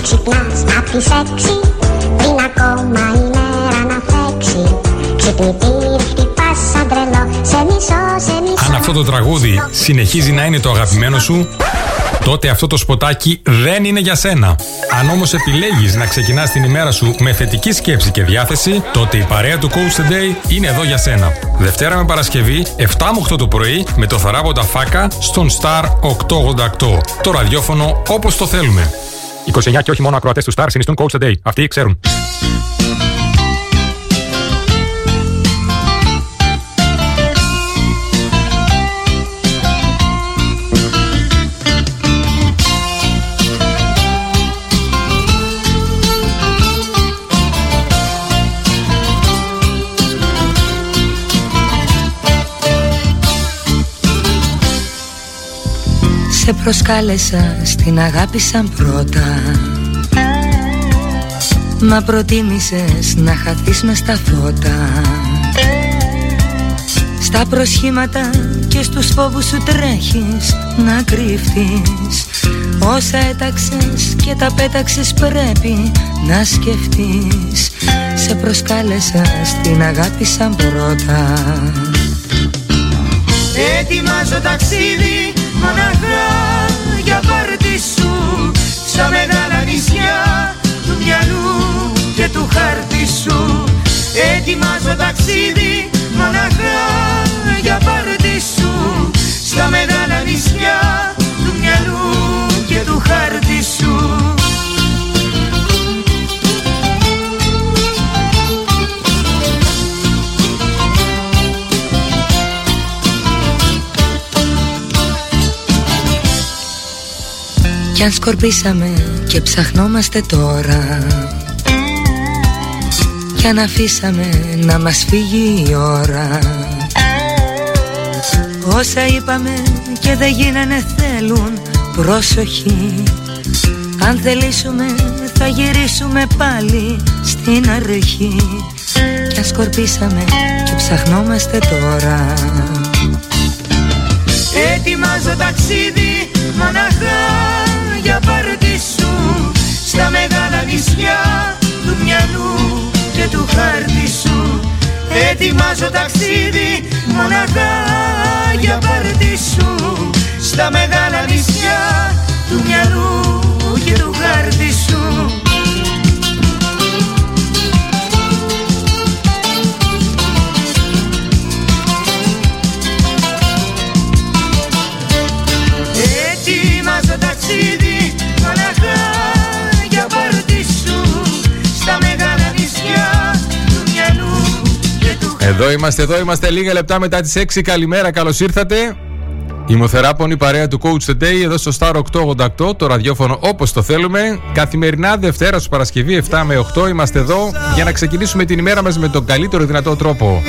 να ξυπνάς απ' τις έξι Πριν ακόμα η μέρα να φέξει Ξυπνητήρι χτυπάς σαν τρελό Σε μισό, σε μισό Αν αυτό το τραγούδι συνεχίζει να είναι το αγαπημένο σου τότε αυτό το σποτάκι δεν είναι για σένα. Αν όμως επιλέγεις να ξεκινάς την ημέρα σου με θετική σκέψη και διάθεση, τότε η παρέα του Coach Today είναι εδώ για σένα. Δευτέρα με Παρασκευή, 7 με 8 το πρωί, με το θαράποντα φάκα στον Star 888. Το ραδιόφωνο όπως το θέλουμε. 29 και όχι μόνο ακροατές του Star συνιστούν Coach Today. Αυτοί ξέρουν. Σε προσκάλεσα στην αγάπη σαν πρώτα. Μα προτίμησες να χαθείς μες στα φώτα. Στα προσχήματα και στους φόβους σου τρέχεις να κρύφτεις Όσα έταξες και τα πέταξες πρέπει να σκεφτείς. Σε προσκάλεσα στην αγάπη σαν πρώτα. Ετοιμάζω ταξίδι μοναχά για πάρτι σου Στα μεγάλα νησιά του μυαλού και του χάρτη σου. Ετοιμάζω ταξίδι μοναχά για πάρτι σου Στα μεγάλα Κι αν σκορπίσαμε και ψαχνόμαστε τώρα. Κι αν αφήσαμε να μας φύγει η ώρα. Όσα είπαμε και δεν γίνανε θέλουν προσοχή Αν θελήσουμε θα γυρίσουμε πάλι στην αρχή. Κι αν σκορπίσαμε και ψαχνόμαστε τώρα. Ετοιμάζω ταξίδι μοναχά μεγάλα νησιά του μυαλού και του χάρτη σου. Ετοιμάζω ταξίδι μοναχά για πάρτι σου. Στα μεγάλα νησιά του μυαλού και του χάρτη σου Εδώ είμαστε, εδώ είμαστε λίγα λεπτά μετά τις 6. Καλημέρα, καλώς ήρθατε. Η Μοθεράπονη παρέα του Coach Today εδώ στο Star 888, το ραδιόφωνο όπως το θέλουμε. Καθημερινά Δευτέρα στο Παρασκευή 7 με 8 είμαστε εδώ για να ξεκινήσουμε την ημέρα μας με τον καλύτερο δυνατό τρόπο.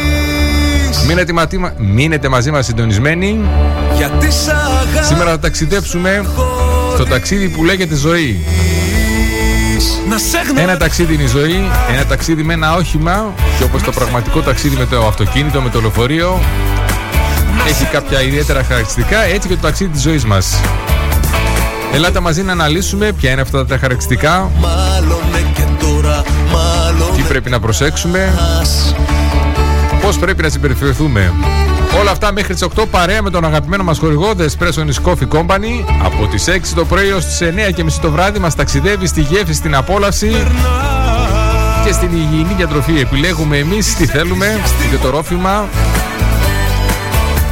Μείνετε, ματίμα- μείνετε μαζί μας συντονισμένοι. Γιατί σ' αγάπης Σήμερα θα ταξιδέψουμε στο ταξίδι που λέγεται ζωή. Να σε Ένα γνωρίζω ταξίδι είναι η ζωή, ένα ταξίδι με ένα όχημα και όπως το πραγματικό ταξίδι με το αυτοκίνητο, με το λεωφορείο έχει κάποια ιδιαίτερα χαρακτηριστικά, έτσι και το ταξίδι της ζωής μας. Ελάτε μαζί να αναλύσουμε ποια είναι αυτά τα χαρακτηριστικά, Μάλλον ναι και τώρα Μάλλον τι πρέπει να προσέξουμε, πώς πρέπει να συμπεριφερθούμε. Όλα αυτά μέχρι τις 8 παρέα με τον αγαπημένο μας χορηγό The Espresso is Coffee Company από τις 6 το πρωί ως τις 9 και μισή το βράδυ μας ταξιδεύει στη γεύση, στην απόλαυση και στην υγιεινή διατροφή. Επιλέγουμε εμείς τι θέλουμε, είτε το ρόφημα,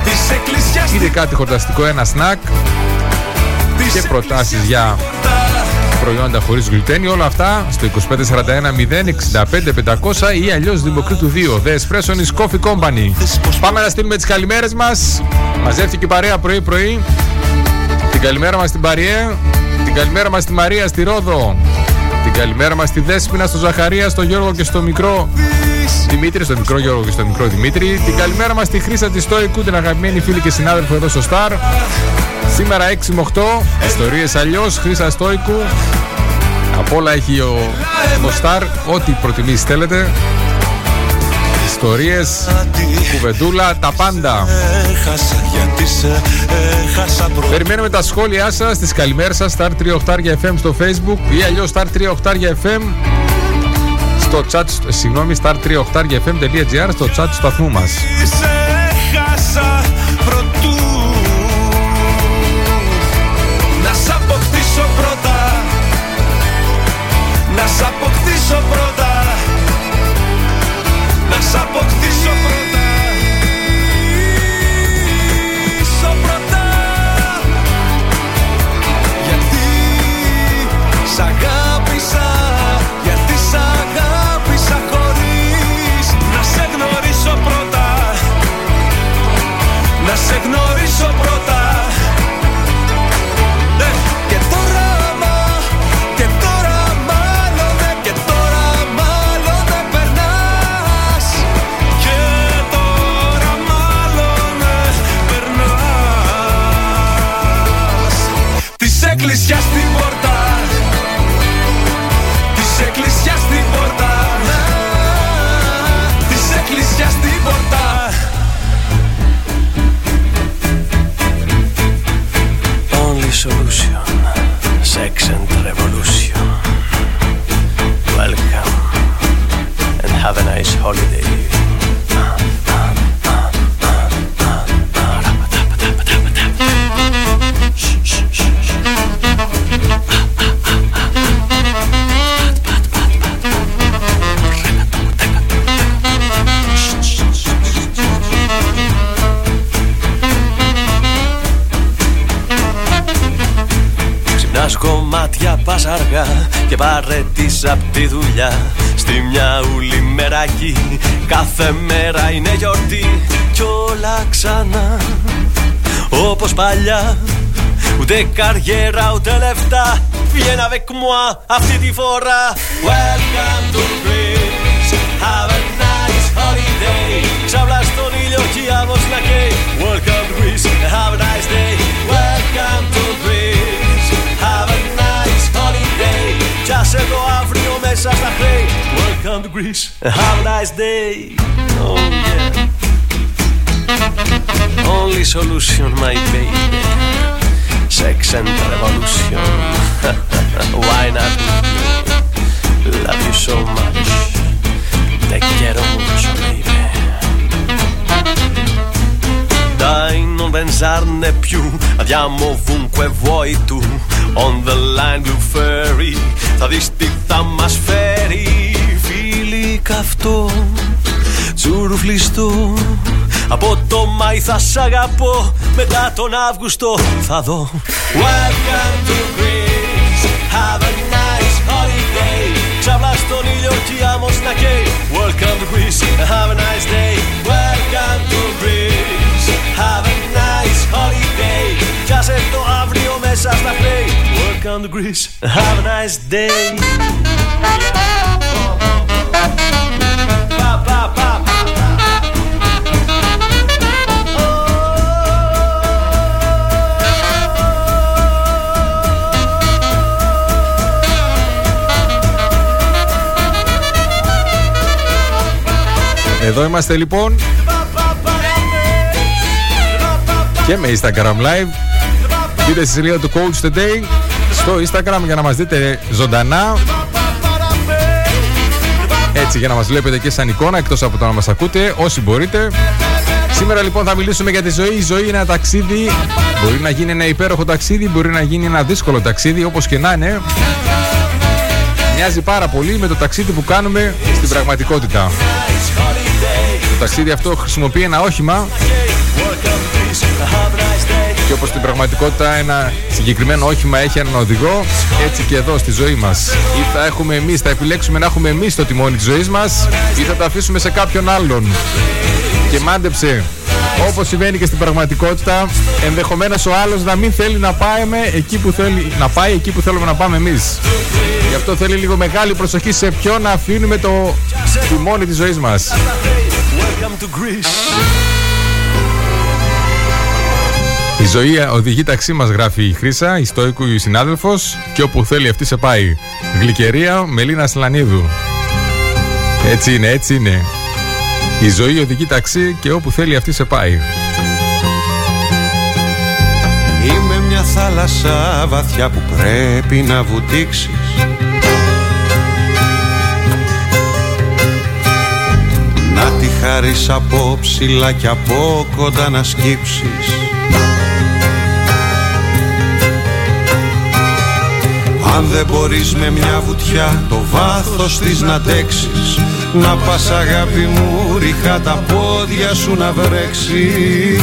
της εκκλησιάς είτε κάτι χορταστικό, ένα σνακ της και προτάσεις για προϊόντα χωρίς γλουτένι. Όλα αυτά στο 2541 065 500 ή αλλιώς Δημοκρίτου 2. The Espresso is Coffee Company. Πάμε να στείλουμε τις καλημέρες μας. Μαζεύτηκε η παρέα πρωί-πρωί. Την καλημέρα μας στην Παριέ. Την καλημέρα μας στη Μαρία στη Ρόδο. Την καλημέρα μας στη Δέσποινα, στο Ζαχαρία, στο Γιώργο και στο μικρό Δημήτρης, στο μικρό Γιώργο και στο μικρό Δημήτρη. Την καλημέρα μας στη Χρήσα της Στόικου, την αγαπημένη φίλη και συνάδελφο εδώ στο Star. Σήμερα 6 με 8, ιστορίες αλλιώς, Χρήσα Στόικου. Απ' όλα έχει ο, ο Star, ό,τι προτιμήσεις θέλετε. Ιστορίες, κουβεντούλα, τα πάντα. Περιμένουμε τα σχόλιά σας, τις καλημέρες σας, Star 3 Οχτάρια FM στο Facebook ή αλλιώς Star 3 Οχτάρια FM στο chat, συγγνώμη, star 3 Οχτάρια FM.gr στο chat του σταθμού μας. Nice holiday. Και παρέτης απ' τη δουλειά Στη μια ούλη μεράκι. Κάθε μέρα είναι γιορτή Κι όλα ξανά. Όπως παλιά Ούτε καριέρα ούτε λεφτά. Viens avec moi αυτή τη φορά. Welcome to Greece. Have a nice holiday. Ξαβλά στον ήλιο κι η that's as I. Welcome to Greece, have a nice day. Oh yeah. Only solution, my baby. Sex and revolution. Why not? Love you so much. Te quiero mucho, baby. Dai, non pensarne più. Andiamo ovunque vuoi tu On the line blue ferry Θα δεις τι θα μας φέρει. Φίλοι καυτό Τσουρουφλιστό Από το Μάη θα σ' αγαπώ Μετά τον Αύγουστο θα δω. Welcome to Greece Have a nice holiday. Ξαβλά στον ήλιο κι η άμμος να καίει. Welcome to Greece Have a nice day. Welcome to Greece Have a nice holiday. Κι άσε το αύριο μέσα στα χρέη Welcome to Greece Have a nice day Pa, pa, pa, pa. Εδώ είμαστε λοιπόν και με Instagram Live. Μπείτε στη σελίδα του Coach Today στο Instagram για να μας δείτε ζωντανά. Έτσι για να μας βλέπετε και σαν εικόνα εκτός από το να μας ακούτε όσοι μπορείτε. Σήμερα λοιπόν θα μιλήσουμε για τη ζωή. Η ζωή είναι ένα ταξίδι. Μπορεί να γίνει ένα υπέροχο ταξίδι, μπορεί να γίνει ένα δύσκολο ταξίδι, όπως και να είναι. Μοιάζει πάρα πολύ με το ταξίδι που κάνουμε στην πραγματικότητα. Το ταξίδι αυτό χρησιμοποιεί ένα όχημα και όπως στην πραγματικότητα ένα συγκεκριμένο όχημα έχει έναν οδηγό, έτσι και εδώ στη ζωή μας. Ή θα έχουμε εμείς, θα επιλέξουμε να έχουμε εμείς το τιμόνι της ζωής μας ή θα το αφήσουμε σε κάποιον άλλον. Και μάντεψε, όπως συμβαίνει και στην πραγματικότητα, ενδεχομένως ο άλλος να μην θέλει να πάει, εκεί που θέλει, να πάει εκεί που θέλουμε να πάμε εμείς. Γι' αυτό θέλει λίγο μεγάλη προσοχή σε ποιον να αφήνουμε το τιμόνι της ζωής μας. Welcome to Greece Η ζωή οδηγεί ταξί μας γράφει η Χρύσα, η Στόικου η συνάδελφος και όπου θέλει αυτή σε πάει. Γλυκερία Μελίνα Σλανίδου. Έτσι είναι, έτσι είναι. Η ζωή οδηγεί ταξί και όπου θέλει αυτή σε πάει. Είμαι μια θάλασσα βαθιά που πρέπει να βουτήξεις Να τη χαρείς από ψηλά και από κοντά να σκύψεις Αν δεν μπορείς με μια βουτιά το βάθος της να τέξεις Να πας αγάπη μου ριχά τα πόδια σου να βρέξεις.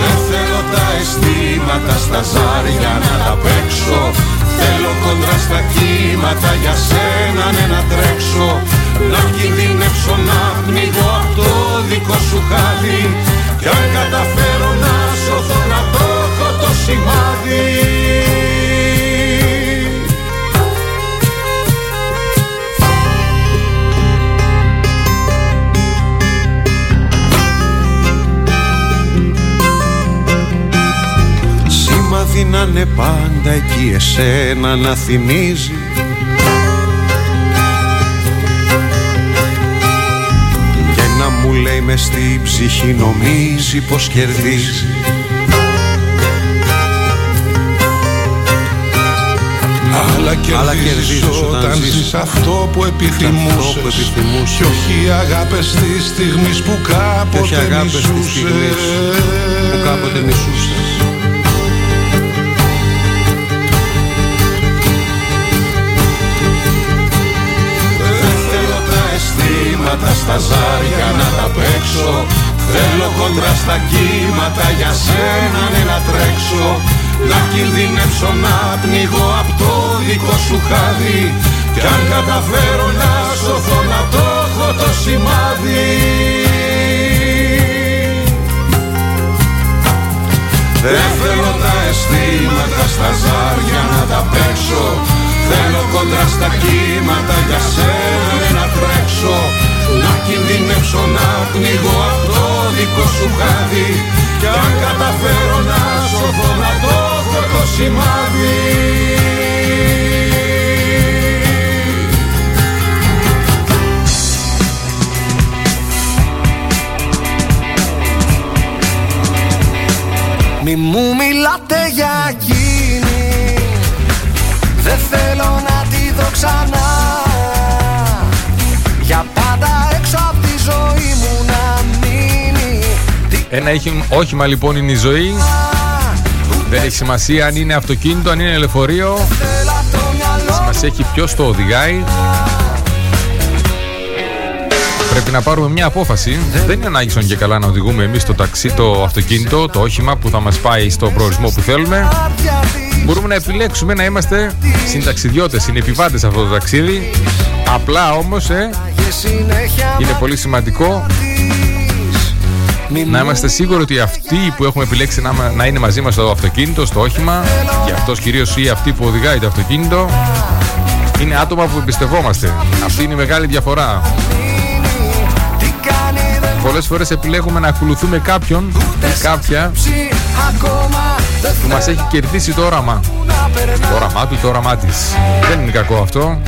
Δεν θέλω τα αισθήματα στα ζάρια να τα παίξω. Θέλω κοντρά στα κύματα για σένα ναι να τρέξω Να κινδυνεύσω να πνίγω από το δικό σου χάδι. Κι αν καταφέρω να σωθώ να το έχω το σημάδι. Σημάδι να είναι πάντα εκεί εσένα να θυμίζει μου λέει μες στη ψυχή νομίζει πως κερδίζει. Αλλά Αλλά κερδίζεις κερδίζεις όταν όταν ζεις ζεις αυτό που επιθυμούσες. που επιθυμούσες. Κι όχι αγάπες της στιγμής που Και όχι κάποτε αγάπες της μισούσες. στιγμής που κάποτε μισούσες αισθήματα στα ζάρια να τα παίξω. Θέλω κόντρα στα κύματα για σένα ναι να τρέξω Να κινδυνεύσω να πνίγω απ' το δικό σου χάδι. Κι αν καταφέρω να σωθώ να το έχω το σημάδι. Δεν θέλω τα αισθήματα στα ζάρια να τα παίξω. Θέλω κοντρά στα κύματα για σένα ναι, να τρέξω Να κινδυνεύσω να πνίγω απ' το δικό σου χάδι. Κι αν καταφέρω να σωθώ να το έχω το σημάδι. Μη μου μιλάτε για εκείνη. Δεν θέλω να τη δω ξανά ζωή μου να μείνει Τι Ένα έχει, όχημα λοιπόν είναι η ζωή. Δεν έχει σημασία αν είναι αυτοκίνητο, αν είναι λεωφορείο. θέλω απ' το μυαλό Σημασία έχει ποιος το οδηγάει. Πρέπει να πάρουμε μια απόφαση. Δεν είναι ανάγκη στον και καλά να οδηγούμε εμείς το ταξί, το αυτοκίνητο, το όχημα που θα μας πάει στο προορισμό που θέλουμε. Μάτια της Μπορούμε να επιλέξουμε να είμαστε συνταξιδιώτες, συνεπιβάτες σε αυτό το ταξίδι. Απλά όμως ε, Και συνέχεια είναι πολύ σημαντικό της Μη να μου είμαστε σίγουροι ότι αυτοί που έχουμε επιλέξει να, να είναι μαζί μας στο αυτοκίνητο, στο όχημα και αυτός κυρίως ή αυτή που οδηγάει το αυτοκίνητο είναι άτομα που εμπιστευόμαστε. Αυτή είναι η μεγάλη διαφορά. Τι κάνει δεν Πολλές φορές επιλέγουμε να ακολουθούμε κάποιον ή κάποια ψει Ακόμα δεν που μας έχει κερδίσει το όραμα. θέλω να περνά Το όραμά του ή το όραμά της. Δεν είναι κακό αυτό.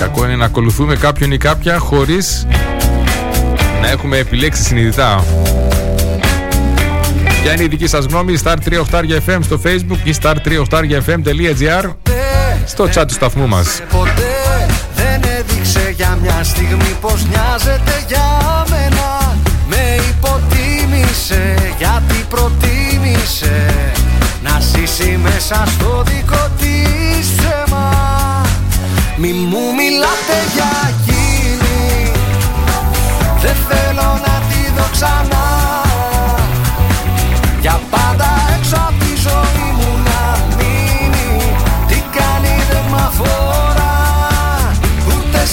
Κακό είναι να ακολουθούμε κάποιον ή κάποια χωρίς να έχουμε επιλέξει συνειδητά. Ποια είναι η δική σας γνώμη, Star 3 Οχτάρια FM στο facebook ή star3οχτάριafm.gr στο chat του σταθμού μας. Ποτέ δεν έδειξε για μια στιγμή πως νοιάζεται για μένα. Με υποτίμησε γιατί προτίμησε Να ζήσει μέσα στο δικό της ψέμα Μη μου μιλάτε για εκείνη. Δεν θέλω να τη δω ξανά. Για πάντα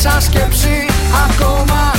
σαν σκέψη ακόμα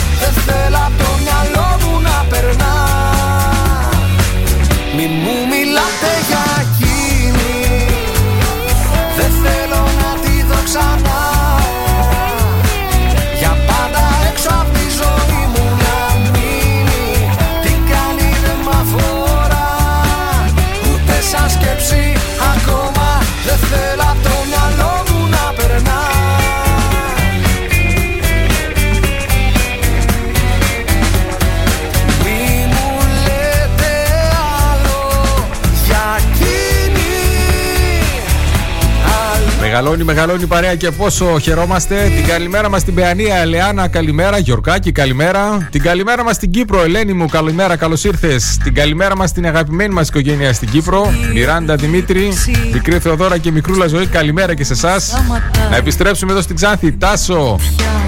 Μεγαλώνει, μεγαλώνει η παρέα και πόσο χαιρόμαστε. Την καλημέρα μας στην Παιανία, Ελεάνα, καλημέρα. Γιορκάκη, καλημέρα. Την καλημέρα μας στην Κύπρο, Ελένη μου, καλημέρα, καλώς ήρθες. Την καλημέρα μας στην αγαπημένη μας οικογένεια στην Κύπρο, Μιράντα, Δημήτρη, μικρή Θεοδόρα και μικρούλα ζωή, καλημέρα και σε εσάς. Να επιστρέψουμε εδώ στην Ξάνθη, Τάσο.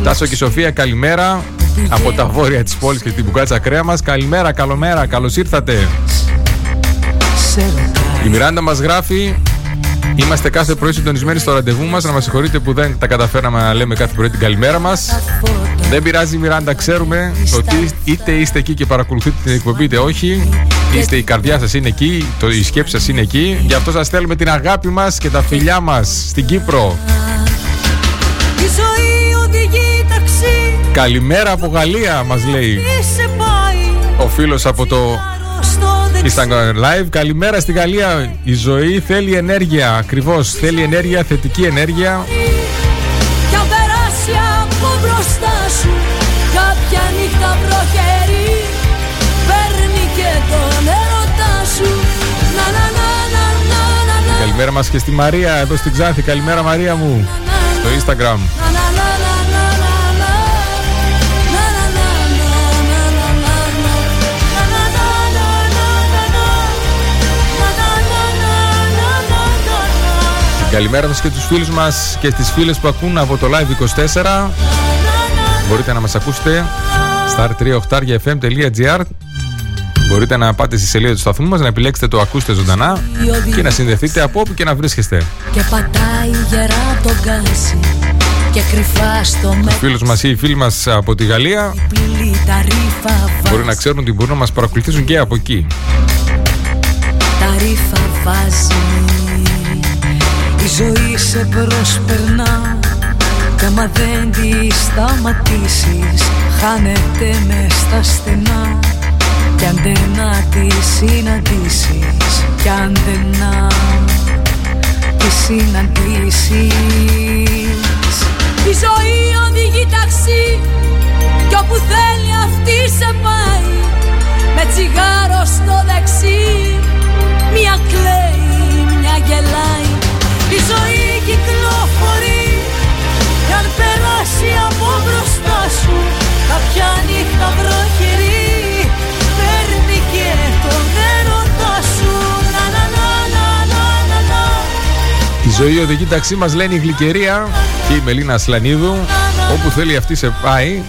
Τάσο και Σοφία, καλημέρα. Από τα βόρεια της πόλης και την μπουκάτσα κρέα μας. Καλημέρα, καλομέρα, καλώς ήρθατε. Η Μιράντα μας γράφει Είμαστε κάθε πρωί συντονισμένοι στο ραντεβού μας. Να μας συγχωρείτε που δεν τα καταφέραμε να λέμε κάθε πρωί την καλημέρα μας. Δεν πειράζει, Μιράντα, ξέρουμε ότι είτε είστε εκεί και παρακολουθείτε την εκπομπή, είτε όχι. Είστε η καρδιά σας είναι εκεί, το, η σκέψη σας είναι εκεί. Γι' αυτό σας στέλνουμε την αγάπη μας και τα φιλιά μας στην Κύπρο. Καλημέρα από Γαλλία, μας λέει ο φίλος από το Instagram Live. Καλημέρα στη Γαλλία. Η ζωή θέλει ενέργεια. Ακριβώς. Θέλει ενέργεια, θετική ενέργεια. Κι αν περάσει από μπροστά σου κάποια νύχτα προχερή, παίρνει και τον έρωτά σου. Να, να, να, να, να, να, να. Καλημέρα μας και στη Μαρία εδώ στην Ξάνθη. Καλημέρα, Μαρία μου. Στο Instagram. Καλημέρα σας και τους φίλους μας και στις φίλες που ακούν από το Live24 Μπορείτε να μας ακούσετε star3octargafm.gr Μπορείτε να πάτε στη σελίδα του σταθμού μας, να επιλέξετε το ακούστε ζωντανά και να συνδεθείτε από όπου και να βρίσκεστε. Και πατάει γερά το γκάζι και κρυφά στο μέτρο. Φίλους μας ή οι φίλοι μας από τη Γαλλία μπορεί να ξέρουν ότι μπορούν να μας παρακολουθήσουν και από εκεί. Τα ρήφα βάζει η ζωή σε προσπερνά Κι άμα δεν τη σταματήσεις Χάνεται μες στα στενά. Κι αν δεν να τη συναντήσεις Κι αν δεν να τη συναντήσεις. Η ζωή οδηγεί ταξί Κι όπου θέλει αυτή σε πάει. Με τσιγάρο στο δεξί Μια κλαίει, μια γελάει η ζωή κυκλοφορεί. Κι αν περάσει από μπροστά σου Κάποια νύχτα βροχερή Παίρνει και τον έρωτά σου. Να, να, να, να, να, να. Η ζωή οδηγεί ταξί μας λένε η Γλυκερία και η Μελίνα Σλανίδου Όπου θέλει αυτή σε πάει.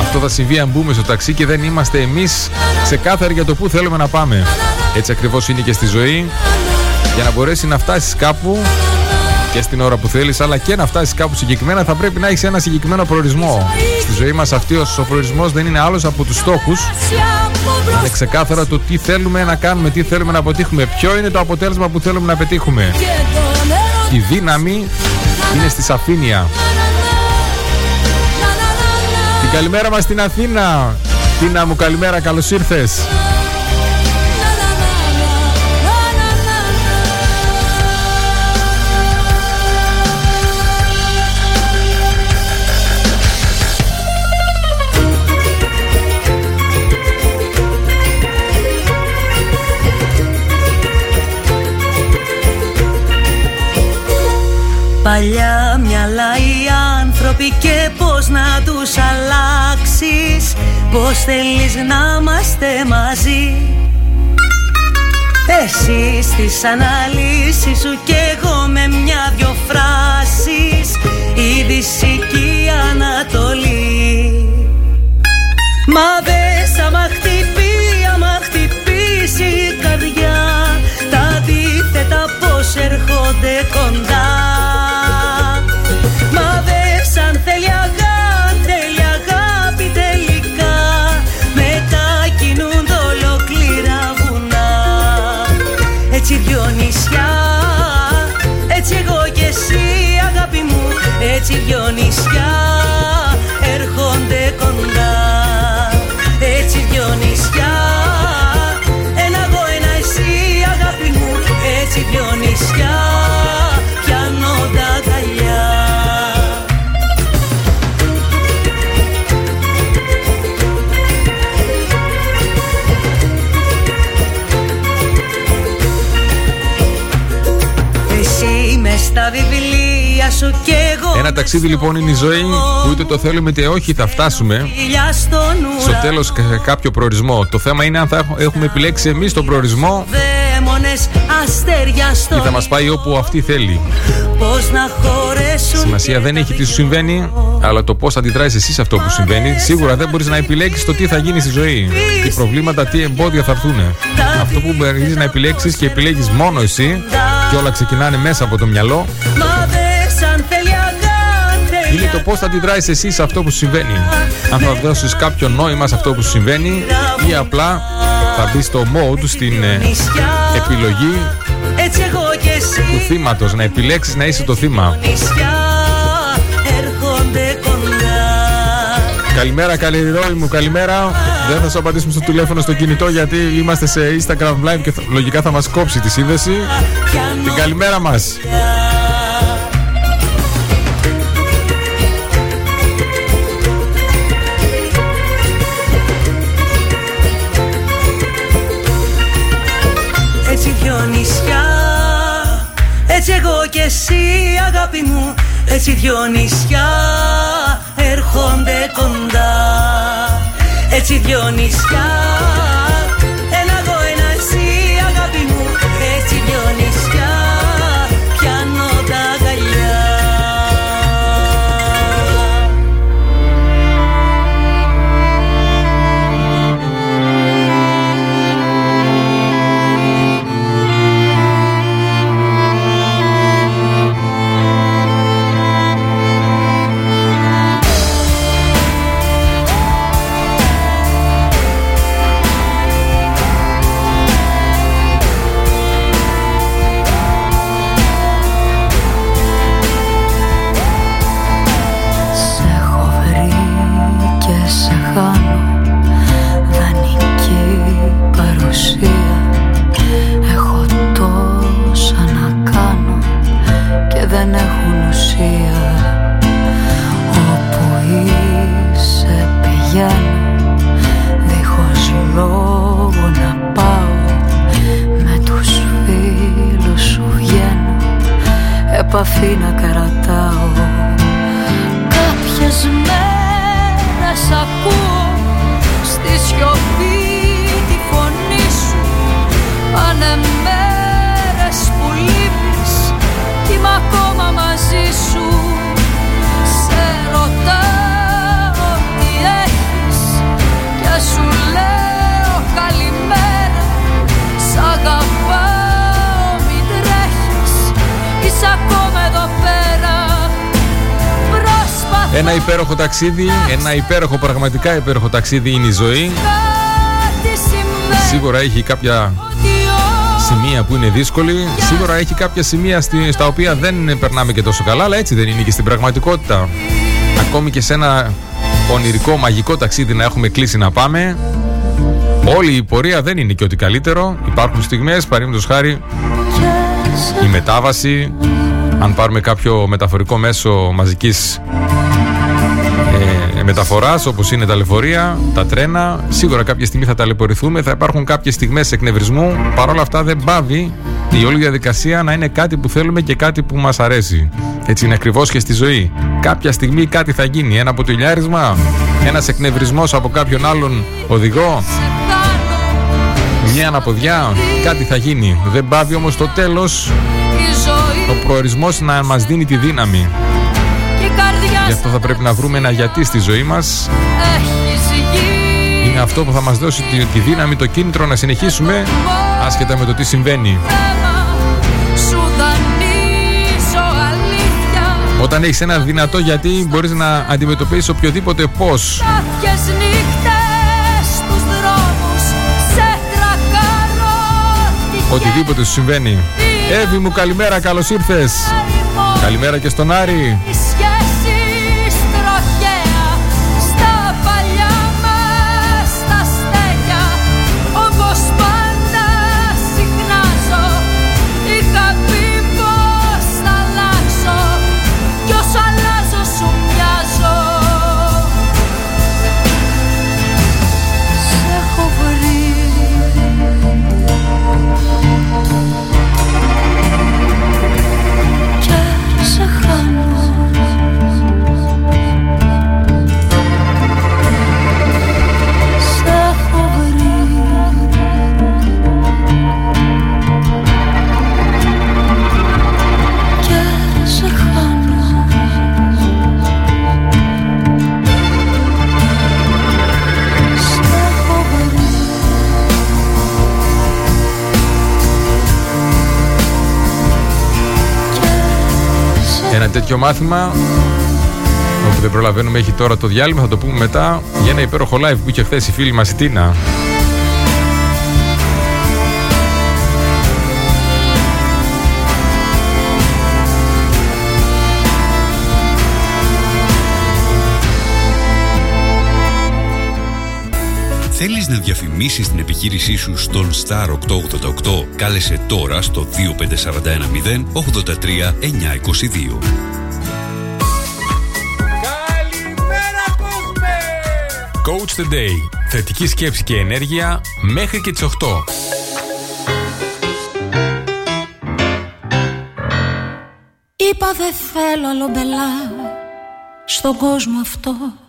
Αυτό θα συμβεί αν μπούμε στο ταξί και δεν είμαστε εμείς ξεκάθαροι για το που θέλουμε να πάμε. Έτσι ακριβώς είναι και στη ζωή για να μπορέσει να φτάσεις κάπου και στην ώρα που θέλεις αλλά και να φτάσεις κάπου συγκεκριμένα θα πρέπει να έχεις ένα συγκεκριμένο προορισμό. Στη ζωή μας αυτή ο προορισμός δεν είναι άλλος από τους στόχους. Είναι ξεκάθαρα το τι θέλουμε να κάνουμε τι θέλουμε να αποτύχουμε. Ποιο είναι το αποτέλεσμα που θέλουμε να πετύχουμε. Η δύναμη είναι στη σαφήνεια. Την καλημέρα μας στην Αθήνα. Τίνα μου καλημέρα καλώς ήρθες άνθρωποι και πώς να τους αλλάξεις Πώς θέλεις να είμαστε μαζί. Εσύ στις αναλύσεις σου και εγώ με μια-δυο φράσεις Η Δύση Ανατολή Μα δες άμα χτυπεί, άμα χτυπήσει η καρδιά Τα αντίθετα πως έρχονται κοντά Ένα ταξίδι λοιπόν είναι η ζωή που είτε το θέλουμε είτε όχι θα φτάσουμε Φιλιά στον στο ουρανό τέλος σε κάποιο προορισμό. Το θέμα είναι αν θα έχ- έχουμε επιλέξει εμείς τον προορισμό Δαίμονες αστέρια ή στον θα μας πάει όπου αυτή θέλει. Πώς να χωρέσουν Σημασία δεν έχει τι σου συμβαίνει, αλλά το πώς αντιδράσει εσύ σε αυτό που συμβαίνει. Σίγουρα δεν μπορείς να επιλέξεις το τι θα γίνει στη ζωή. Τι προβλήματα, τι εμπόδια θα έρθουν. Αυτό που μπορεί να επιλέξεις και επιλέγεις μόνο εσύ, και όλα ξεκινάνε μέσα από το μυαλό, είναι το πώς θα αντιδράσει εσύ σε αυτό που σου συμβαίνει. Αν θα δώσεις κάποιο νόημα σε αυτό που σου συμβαίνει, ή απλά θα μπεις στο mode, στην ε, επιλογή Έτσι εγώ κι εσύ του θύματος, να επιλέξεις να είσαι το θύμα. νησιά έρχονται κοντά Καλημέρα, καλή μου, καλημέρα. Δεν θα σου απαντήσουμε στο τηλέφωνο στο κινητό γιατί είμαστε σε Instagram Live και θα- λογικά θα μας κόψει τη σύνδεση. Την καλημέρα μας. Εσύ αγάπη μου Έτσι δυο νησιά έρχονται κοντά. Έτσι δυο νησιά ταξίδι, ένα υπέροχο πραγματικά υπέροχο ταξίδι είναι η ζωή. κάτι σημαίνει Σίγουρα έχει κάποια ότι όλα σημεία που είναι δύσκολη. Σίγουρα έχει κάποια σημεία στη- στα οποία δεν περνάμε και τόσο καλά, αλλά έτσι δεν είναι και στην πραγματικότητα. Ακόμη και σε ένα ονειρικό, μαγικό ταξίδι να έχουμε κλείσει να πάμε. Όλη η πορεία δεν είναι και ότι καλύτερο. Υπάρχουν στιγμές, παραδείγματο χάρη, η μετάβαση. Αν πάρουμε κάποιο μεταφορικό μέσο μαζικής ε, μεταφοράς όπως είναι τα λεωφορεία, τα τρένα σίγουρα κάποια στιγμή θα ταλαιπωρηθούμε. Θα υπάρχουν κάποιες στιγμές εκνευρισμού. Παρόλα αυτά δεν πάβει η όλη διαδικασία να είναι κάτι που θέλουμε και κάτι που μας αρέσει. Έτσι είναι ακριβώς και στη ζωή. Κάποια στιγμή κάτι θα γίνει. Ένα ποτηλιάρισμα ένας εκνευρισμός από κάποιον άλλον οδηγό μια αναποδιά κάτι θα γίνει. Δεν πάβει όμως το τέλος. Η ζωή ο προορισμός να μας δίνει τη δύναμη. και η καρδιά Γι' αυτό θα πρέπει να βρούμε ένα γιατί στη ζωή μας. Έχεις γη Είναι αυτό που θα μας δώσει τη, τη δύναμη, το κίνητρο να συνεχίσουμε Άσχετα με το τι συμβαίνει. Θέμα σου δανείζω αλήθεια Όταν έχεις ένα δυνατό γιατί μπορείς να αντιμετωπίσεις οποιοδήποτε πώς. Κάποιες νύχτες στους δρόμους σε τρακάρω τη Οτιδήποτε σου συμβαίνει. Εύη μου καλημέρα, καλώς ήρθες. χέρι Καλημέρα και στον Άρη τέτοιο μάθημα. Όπου δεν προλαβαίνουμε έχει τώρα το διάλειμμα. Θα το πούμε μετά. Για ένα υπέροχο live που είχε χθες η φίλη μας η Τίνα Θέλεις να διαφημίσεις την επιχείρησή σου στον Star 888? Κάλεσε τώρα στο 25410 83 922. Coach the Day. Θετική σκέψη και ενέργεια μέχρι και τις 8. Είπα δεν θέλω άλλο μπελά στον κόσμο αυτό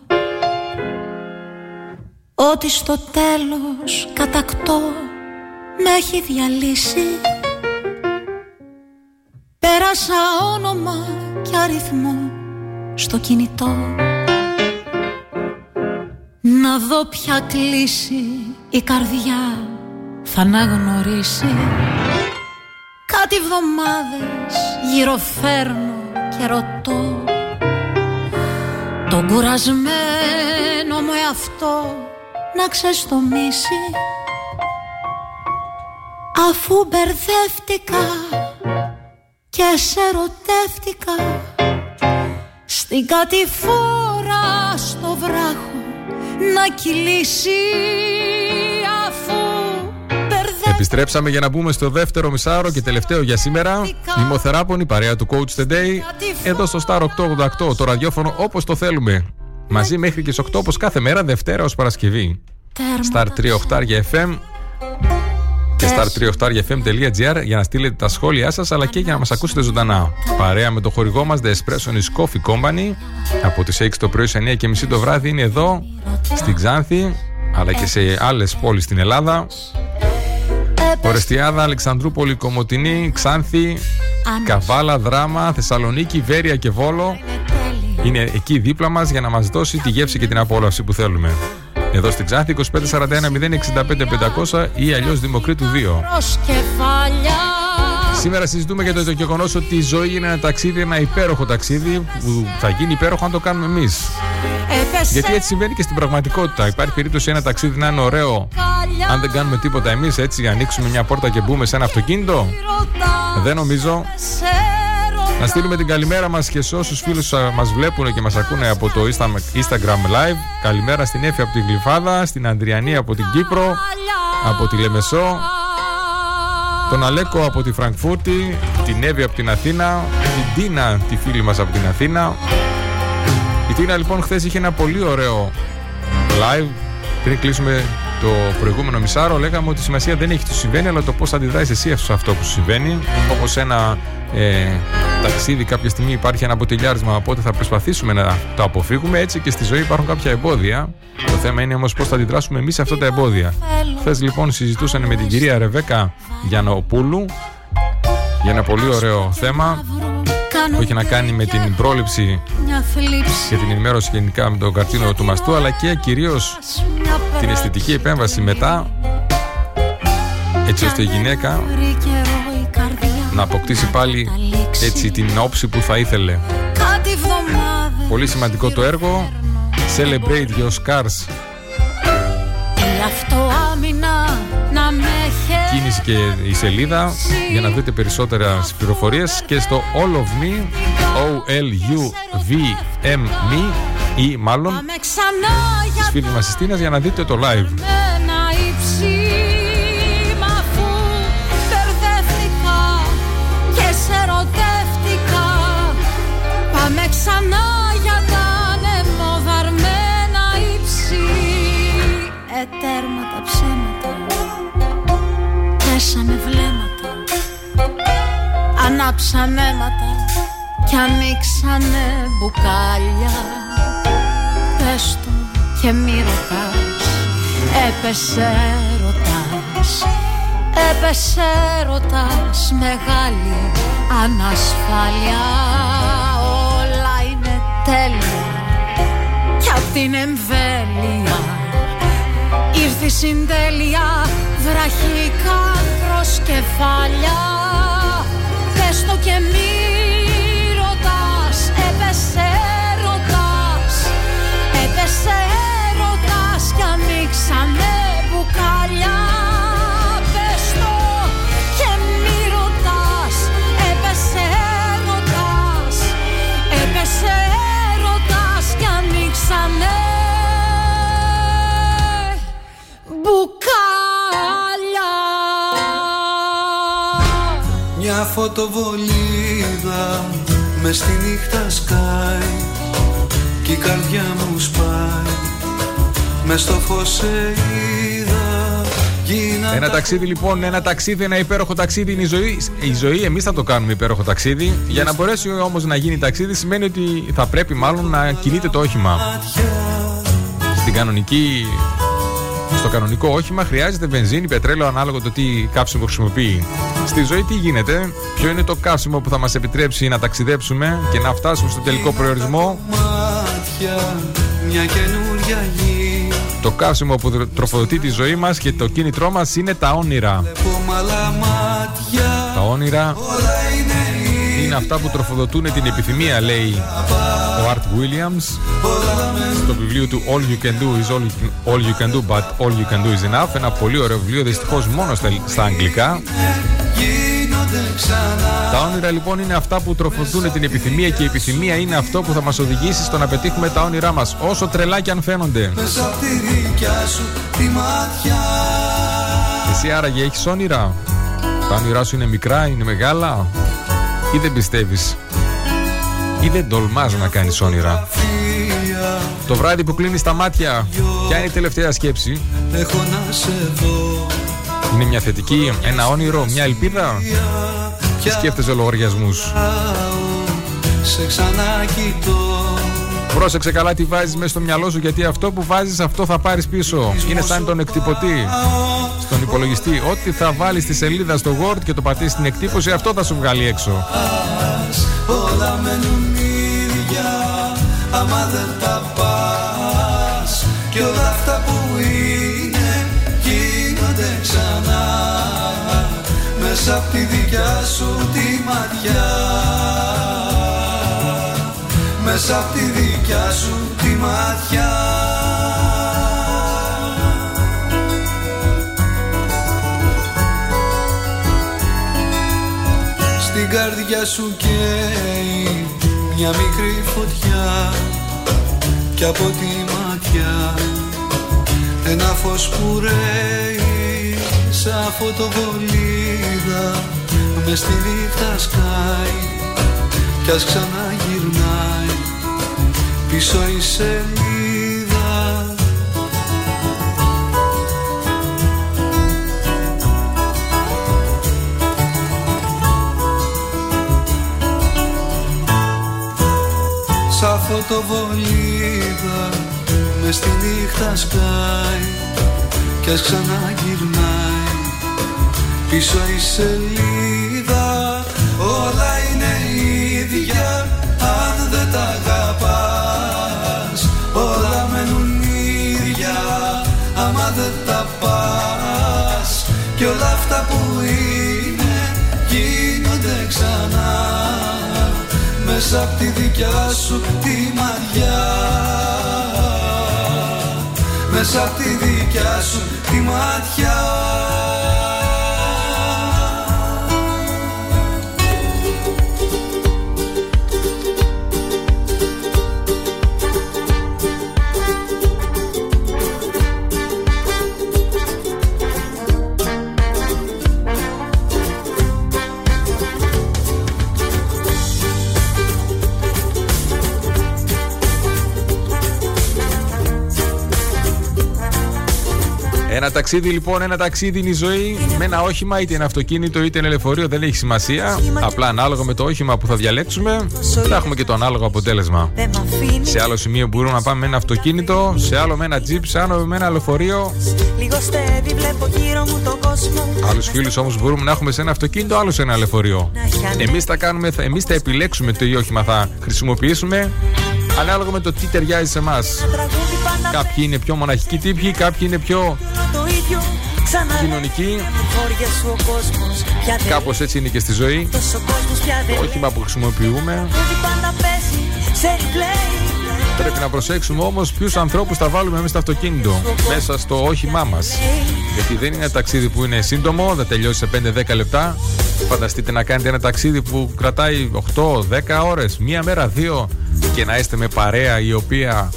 Ότι στο τέλος κατακτώ με έχει διαλύσει. Πέρασα όνομα και αριθμό στο κινητό. Να δω ποια κλείσει η καρδιά θα αναγνωρίσει. Κάτι βδομάδες γύρω φέρνω και ρωτώ. Τον κουρασμένο μου εαυτό να ξεστομίσει Αφού μπερδεύτηκα και σε ερωτεύτηκα Στην κατηφόρα στο βράχο να κυλήσει Αφού Επιστρέψαμε για να μπούμε στο δεύτερο μισάρο και τελευταίο για σήμερα. Είμαι ο Θεράπων, παρέα του Coach the Day. Εδώ στο Star 888, το ραδιόφωνο όπως το θέλουμε. Μαζί μέχρι και στις 8 όπως κάθε μέρα, Δευτέρα ως Παρασκευή. Star 38 FM και star38fm.gr για να στείλετε τα σχόλιά σας αλλά και για να μας ακούσετε ζωντανά. Παρέα με το χορηγό μας The Espresso is Coffee Company. Από τις 6 το πρωί σε 9 και μισή το βράδυ είναι εδώ στην Ξάνθη αλλά και σε άλλες πόλεις στην Ελλάδα. Ορεστιάδα, Αλεξανδρούπολη, Κομωτινή, Ξάνθη, Καβάλα, Δράμα, Θεσσαλονίκη, Βέρεια και Βόλο. Είναι εκεί δίπλα μας για να μας δώσει τη γεύση και την απόλαυση που θέλουμε. Εδώ στην Ξάνθη 2541 065 500 ή αλλιώς Δημοκρίτου 2. Σήμερα συζητούμε για το γεγονός ότι η ζωή είναι ένα ταξίδι, ένα υπέροχο ταξίδι που θα γίνει υπέροχο αν το κάνουμε εμείς. Γιατί έτσι συμβαίνει και στην πραγματικότητα. Υπάρχει περίπτωση ένα ταξίδι να είναι ωραίο αν δεν κάνουμε τίποτα εμείς, έτσι, ανοίξουμε μια πόρτα και μπούμε σε ένα αυτοκίνητο. Δεν νομίζω. Να στείλουμε την καλημέρα μας και σε όσους φίλους μας βλέπουν και μας ακούνε από το Instagram Live. Καλημέρα στην Έφη από την Γλυφάδα, στην Αντριανή από την Κύπρο, από τη Λεμεσό, τον Αλέκο από τη Φραγκφούρτη, την Εύη από την Αθήνα, την Τίνα, τη φίλη μας από την Αθήνα. Η Τίνα λοιπόν χθες είχε ένα πολύ ωραίο live πριν κλείσουμε το προηγούμενο μισάρο λέγαμε ότι η σημασία δεν έχει τι συμβαίνει αλλά το πώς αντιδράεις εσύ σε αυτό που σου συμβαίνει. Όπως ένα ε, ταξίδι κάποια στιγμή υπάρχει ένα αποτελιάρισμα οπότε θα προσπαθήσουμε να το αποφύγουμε. Έτσι και στη ζωή υπάρχουν κάποια εμπόδια. Το θέμα είναι όμως πώς θα αντιδράσουμε εμείς σε αυτά τα εμπόδια. Χθες λοιπόν συζητούσαν με την κυρία Ρεβέκα Γιανοπούλου για ένα πολύ ωραίο θέμα που έχει να κάνει με την πρόληψη και την ενημέρωση γενικά με τον καρτίνο του μαστού αλλά και κυρίως την αισθητική επέμβαση μετά έτσι ώστε η γυναίκα να αποκτήσει πάλι έτσι την όψη που θα ήθελε. Πολύ σημαντικό το έργο. Celebrate Your Scars Κίνηση και η σελίδα για να δείτε περισσότερα πληροφορίες και στο All of Me O-L-U-V-M-Me ή μάλλον της φίλης μας Ιστίνας για να δείτε το live. Πάμε ξανά για τα ανεμοδαρμένα ύψη Ετέρματα ψέματα Πέσαμε βλέμματα Ανάψαν αίματα Κι ανοίξανε μπουκάλια. Πες το και μη ρωτάς Έπεσε ρωτάς Έπεσε ρωτάς Μεγάλη ανασφάλεια. Όλα είναι τέλεια Κι απ' την εμβέλεια Ήρθε η συντέλεια Βραχικά κεφάλια Πες το και μη ρωτάς Έπεσε έρωτας Έπεσε έρωτας Κι ανοίξανε φωτοβολίδα με στη νύχτα σκάει Κι η καρδιά μου σπάει με στο φως σε είδα Γίνα Ένα ταξίδι λοιπόν, ένα ταξίδι, ένα υπέροχο ταξίδι είναι η ζωή. Η ζωή, εμείς θα το κάνουμε υπέροχο ταξίδι. Για να μπορέσει όμως να γίνει ταξίδι, σημαίνει ότι θα πρέπει μάλλον να κινείται το όχημα. Στην κανονική. Στο κανονικό όχημα χρειάζεται βενζίνη, πετρέλαιο ανάλογα το τι καύσιμο χρησιμοποιεί. Στη ζωή τι γίνεται, ποιο είναι το καύσιμο που θα μας επιτρέψει να ταξιδέψουμε και να φτάσουμε στο τελικό προορισμό; μάτια μια καινούρια γη Το καύσιμο που τροφοδοτεί τη ζωή μας και το κίνητρό μας είναι τα όνειρα. Πομαλά μάτια Τα όνειρα όλα είναι είναι αυτά που τροφοδοτούν την επιθυμία, λέει ο Art Williams στο βιβλίο του All You Can Do is All You, all you Can Do, but All You Can Do is Enough. Ένα πολύ ωραίο βιβλίο, δυστυχώς μόνο στα, στα αγγλικά. γίνονται ξανά Τα όνειρα λοιπόν είναι αυτά που τροφοδοτούν την επιθυμία και η επιθυμία είναι αυτό που θα μας οδηγήσει στο να πετύχουμε τα όνειρά μας, όσο τρελά και αν φαίνονται. Μέσα απ' τη δικιά σου τη μάτια Εσύ άραγε έχεις όνειρα; Τα όνειρά σου είναι μικρά, είναι μεγάλα, ή δεν πιστεύεις, ή δεν τολμάς να κάνεις όνειρα. Φία Το βράδυ που κλείνεις τα μάτια, ποια είναι η τελευταία σκέψη, έχω να σε δω είναι μια θετική, ένα όνειρο, μια ελπίδα, ή σκέφτεσαι λογαριασμούς. Σε ξανακοιτώ Πρόσεξε καλά τι βάζεις μέσα στο μυαλό σου, γιατί αυτό που βάζεις, αυτό θα πάρεις πίσω. Είναι σαν τον εκτυπωτή στον υπολογιστή. Ό,τι θα βάλεις στη σελίδα στο Word και το πατήσεις στην εκτύπωση, αυτό θα σου βγάλει έξω. Όλα μένουν ίδια άμα δεν τα πας Και όλα αυτά που είναι γίνονται ξανά Μέσα απ' τη δικιά σου τη ματιά Μέσα απ' τη δικιά σου τη ματιά Στην καρδιά σου καίει μια μικρή φωτιά Κι από τη ματιά ένα φως που ρέει Σαν φωτοβολίδα μες στη νύχτα σκάει Κι ας ξαναγυρνάει πίσω η σελίδα. Σαν φωτοβολίδα μες στη νύχτα σκάει Κι ας ξαναγυρνάει. Πίσω η σελίδα Όλα είναι ίδια αν δεν τα μέσα απ' τη δικιά σου τη μαριά. Μέσα απ' τη δικιά σου τη ματιά Ένα ταξίδι λοιπόν, ένα ταξίδι είναι η ζωή με ένα όχημα, είτε είναι αυτοκίνητο είτε είναι λεωφορείο, δεν έχει σημασία. Απλά ανάλογα με το όχημα που θα διαλέξουμε, θα έχουμε και το ανάλογο αποτέλεσμα. Δεν μ' αφήνει Σε άλλο σημείο μπορούμε να πάμε με ένα αυτοκίνητο, σε άλλο με ένα τζιπ, σε άλλο με ένα λεωφορείο. Λίγο στέβει, βλέπω γύρω μου τον κόσμο Άλλους φίλους όμως μπορούμε να έχουμε σε ένα αυτοκίνητο, άλλο σε ένα λεωφορείο. Εμείς θα κάνουμε, θα, εμείς θα επιλέξουμε το τι όχημα θα χρησιμοποιήσουμε ανάλογα με το τι ταιριάζει σε εμάς. Τραγούδι πάντα Κάποιοι είναι πιο μοναχικοί τύποι, κάποιοι είναι πιο το ίδιο Ξανά κοινωνικοί. χώρια σου ο κόσμος Πια δεν Κάπως έτσι είναι και στη ζωή. Τόσο κόσμος πια δεν Το όχημα που χρησιμοποιούμε Τραγούδι πάντα παίζει σε replay Πρέπει να προσέξουμε όμως ποιους ανθρώπους θα βάλουμε μέσα στο αυτοκίνητο, μέσα στο όχημά μας. Γιατί δεν είναι ένα ταξίδι που είναι σύντομο, θα τελειώσει σε 5-10 λεπτά. Φανταστείτε να κάνετε ένα ταξίδι που κρατάει 8-10 ώρες, μία μέρα, δύο και να είστε με παρέα η οποία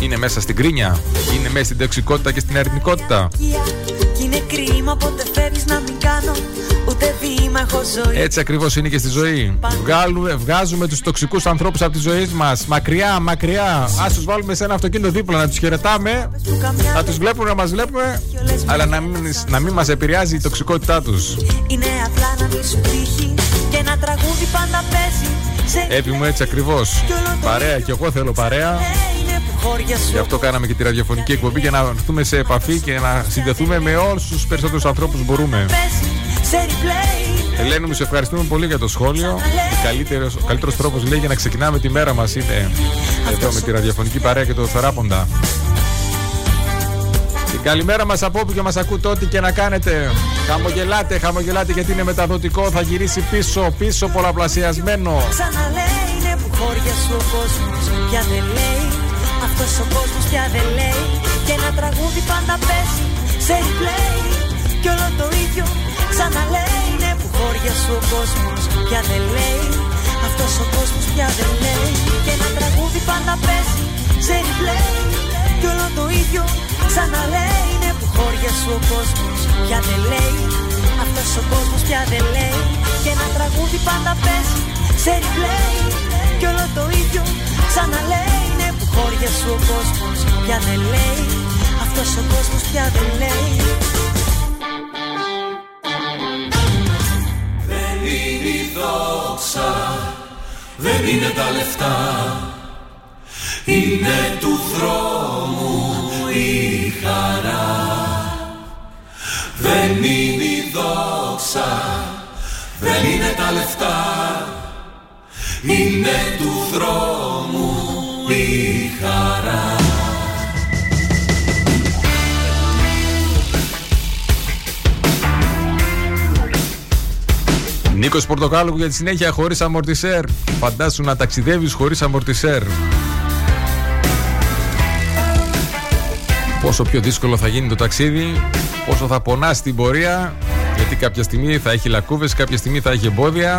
είναι μέσα στην κρίνια, είναι μέσα στην τοξικότητα και στην αρνητικότητα. Κι είναι κρίμα ποτέ φεύγεις να μην κάνω Ούτε βήμα έχω ζωή Έτσι ακριβώς είναι και στη ζωή. Βγάλουμε, βγάζουμε τους τοξικούς ανθρώπους από τη ζωή μας. Μακριά, μακριά. Α τους βάλουμε σε ένα αυτοκίνητο δίπλα, να τους χαιρετάμε, να τους βλέπουμε, να μας βλέπουμε, αλλά να μην, να μην μας επηρεάζει η τοξικότητά τους. Είναι απλά να μην σου τύχει Και ένα τραγούδι πάντα παίζει σε Έπι μου έτσι ακριβώς. Παρέα, και εγώ θέλω παρέα. είναι που χώρια σου Γι' αυτό κάναμε και τη ραδιοφωνική εκπομπή για να έρθουμε σε επαφή και να συνδεθούμε με όλους τους περισσότερους ανθρώπους που μπορούμε. παίζει σε replay Ελένη, μου σε ευχαριστούμε πολύ για το σχόλιο. Καλύτερος, ο καλύτερος τρόπος λέει για να ξεκινάμε τη μέρα μας είναι εδώ με τη ραδιοφωνική παρέα και το θεράποντα. Την καλημέρα μας από όπου και μας ακούτε ό,τι και να κάνετε. Χαμογελάτε, χαμογελάτε γιατί είναι μεταδοτικό. Θα γυρίσει πίσω, πίσω πολλαπλασιασμένο. Ξαναλέει είναι που χώρια σου ο κόσμος πια δεν λέει Αυτός ο κόσμος πια δεν λέει Και ένα τραγούδι πάντα παίζει σε replay Κι όλο το ίδιο ξαναλέει είναι που χώρια σου ο κόσμος πια δεν λέει Αυτός ο κόσμος πια δεν λέει Και ένα τραγούδι πάντα παίζει σε replay Κι όλο το ίδιο ξαναλέει είναι που χώρια σου ο κόσμος πια δεν λέει. Αυτός ο κόσμος πια δεν λέει. Και ένα τραγούδι πάντα παίζει σε replay Κι όλο το ίδιο ξαναλέει Είναι που χώρια σου ο κόσμος πια δεν λέει. Αυτός ο κόσμος πια δεν λέει. Δεν είναι η δόξα, δεν είναι τα λεφτά. Είναι του δρόμου η χαρά Δεν είναι η δόξα, δεν είναι τα λεφτά Είναι του δρόμου η χαρά Νίκος Πορτοκάλου για τη συνέχεια χωρίς αμορτισέρ. Φαντάσου να ταξιδεύεις χωρίς αμορτισέρ. Πόσο πιο δύσκολο θα γίνει το ταξίδι, πόσο θα πονάς στην πορεία, γιατί κάποια στιγμή θα έχει λακκούβες, κάποια στιγμή θα έχει εμπόδια.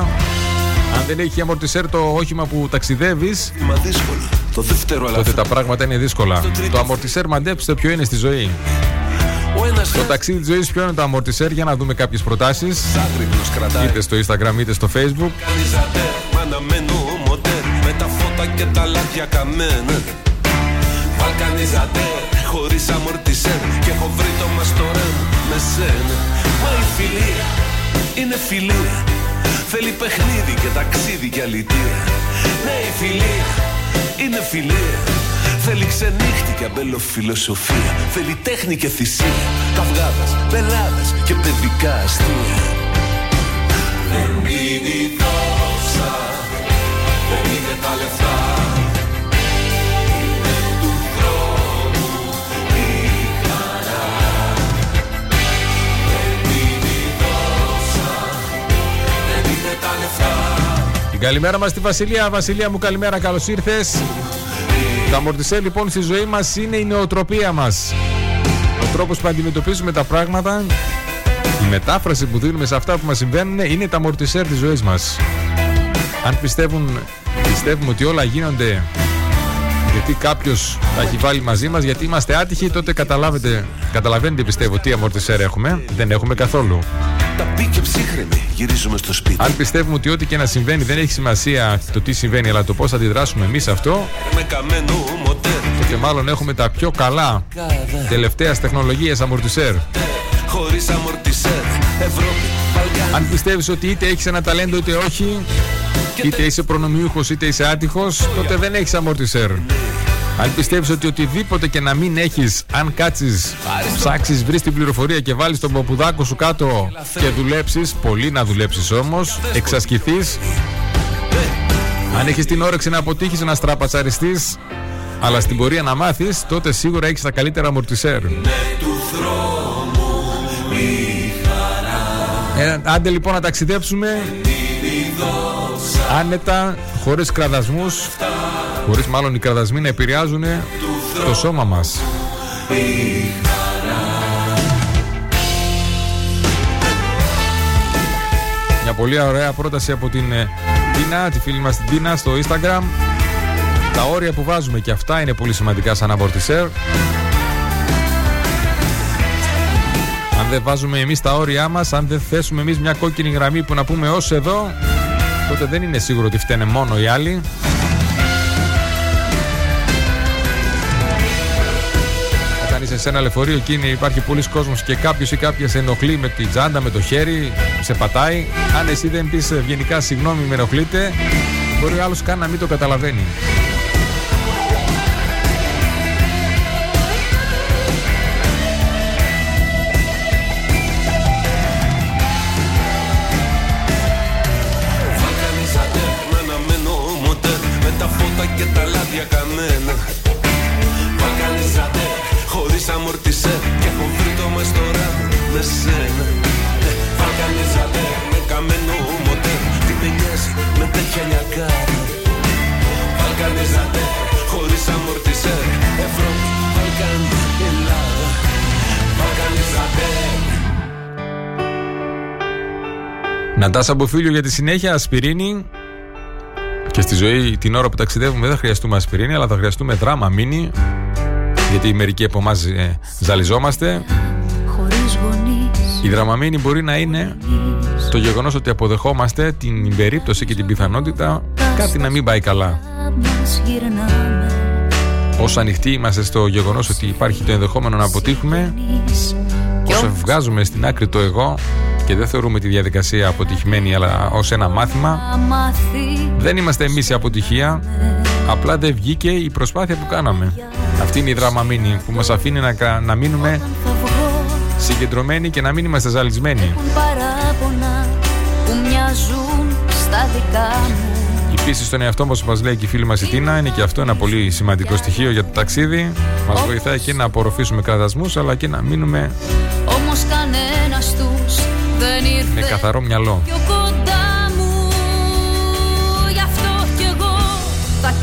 Αν δεν έχει αμορτισέρ το όχημα που ταξιδεύεις, Μα δύσκολο. Το δεύτερο τότε αλαφρύ. τα πράγματα είναι δύσκολα. Το αμορτισέρ μαντέψτε ποιο είναι στη ζωή. Ο ένας Το ταξίδι της ζωής ποιο είναι το αμορτισέρ, για να δούμε κάποιες προτάσεις. άγρυπνος κρατάει. Είτε στο Instagram είτε στο Facebook. Κάνει ζαντέ, αναμένω μοντέρ Με τα φώτα και τα λάδια καμένα Βαλκανιζατέ, χωρίς αμορτισέρ Και έχω βρει το μαστορέ μου με σένα Μα η φιλία είναι φιλία. Θέλει παιχνίδι και ταξίδι και αλητία. Ναι η φιλία είναι φιλία. Θέλει ξενύχτη και αμπελοφιλοσοφία. Θέλει τέχνη και θυσία. Καυγάδας, πελάδες και παιδικά αστεία. Δεν είναι η δόξα, δεν είναι τα λεφτά καλημέρα μας στη Βασιλεία. Βασιλεία μου, καλημέρα, καλώς ήρθες. Τα αμορτισέ λοιπόν στη ζωή μας είναι η νοοτροπία μας. Ο τρόπος που αντιμετωπίζουμε τα πράγματα, η μετάφραση που δίνουμε σε αυτά που μας συμβαίνουν είναι τα αμορτισέρ της ζωής μας. Αν πιστεύουν, πιστεύουμε ότι όλα γίνονται γιατί κάποιος τα έχει βάλει μαζί μας, γιατί είμαστε άτυχοι, τότε καταλάβετε, καταλαβαίνετε πιστεύω τι αμορτισέρ έχουμε. Δεν έχουμε καθόλου. Τα μπήκε ψύχρεμη, γυρίζουμε στο σπίτι. Αν πιστεύουμε ότι ό,τι και να συμβαίνει δεν έχει σημασία το τι συμβαίνει, αλλά το πώς θα αντιδράσουμε εμείς σε αυτό, Με καμένο μοντέρ. τότε μάλλον έχουμε τα πιο καλά τελευταίας τεχνολογίας αμορτισέρ. Χωρίς αμορτισέρ. Ευρώπη, Βαλκάνι. Αν πιστεύεις ότι είτε έχεις ένα ταλέντο είτε όχι, είτε είσαι προνομιούχος είτε είσαι άτυχος, τότε δεν έχεις αμορτισέρ. Αν πιστεύει ότι οτιδήποτε και να μην έχεις, αν κάτσεις, ψάξεις, βρεις την πληροφορία και βάλεις τον ποπουδάκο σου κάτω και δουλέψεις, πολύ να δουλέψεις όμως, εξασκηθείς, αν έχεις την όρεξη να αποτύχεις, να στραπατσαριστεί, αλλά στην πορεία να μάθεις, τότε σίγουρα έχεις τα καλύτερα αμορτισέρ. Ε, άντε λοιπόν να ταξιδέψουμε άνετα, χωρίς κραδασμούς Χωρίς μάλλον οι κραδασμοί να επηρεάζουν το σώμα μας. Μια πολύ ωραία πρόταση από την ε, Τίνα, τη φίλη μας την Τίνα στο Instagram. Τα όρια που βάζουμε και αυτά είναι πολύ σημαντικά σαν αμπορτισέρ. Αν δεν βάζουμε εμείς τα όρια μας, αν δεν θέσουμε εμείς μια κόκκινη γραμμή που να πούμε ως εδώ, τότε δεν είναι σίγουρο ότι φταίνε μόνο οι άλλοι. Όταν είσαι σε ένα λεωφορείο και είναι, υπάρχει πολλοί κόσμος και κάποιος ή κάποια σε ενοχλεί με την τσάντα, με το χέρι, σε πατάει. Αν εσύ δεν πεις ευγενικά συγγνώμη με ενοχλείτε, μπορεί ο άλλος καν να μην το καταλαβαίνει. Νατάσα Μποφίλιο για τη συνέχεια, ασπιρίνη. Και στη ζωή την ώρα που ταξιδεύουμε δεν θα χρειαστούμε ασπιρίνη, αλλά θα χρειαστούμε δράμα μίνι. Γιατί μερικοί από εμάς ζαλιζόμαστε. Χωρίς γονείς Η δραμαμίνη μπορεί να είναι το γεγονός ότι αποδεχόμαστε την περίπτωση και την πιθανότητα κάτι να μην πάει καλά. μας γυρνάμε Όσο ανοιχτοί είμαστε στο γεγονός ότι υπάρχει το ενδεχόμενο να αποτύχουμε, όσο βγάζουμε στην άκρη το εγώ και δεν θεωρούμε τη διαδικασία αποτυχημένη αλλά ως ένα μάθημα, να μάθει δεν είμαστε εμείς η αποτυχία, απλά δεν βγήκε η προσπάθεια που κάναμε. Αυτή είναι η δραμαμίνη που μας αφήνει να, κα- να μείνουμε θα βγω συγκεντρωμένοι και να μην είμαστε ζαλισμένοι. Έχουν παράπονα που μοιάζουν στα δικά μου Η πίστη στον εαυτό μας, όπως λέει και η φίλη μας η Τίνα, είναι και αυτό ένα πολύ σημαντικό στοιχείο για το ταξίδι. Μας βοηθάει και να απορροφήσουμε κραδασμούς, αλλά και να μείνουμε με καθαρό μυαλό. πιο κοντά μου Γι' αυτό κι εγώ θα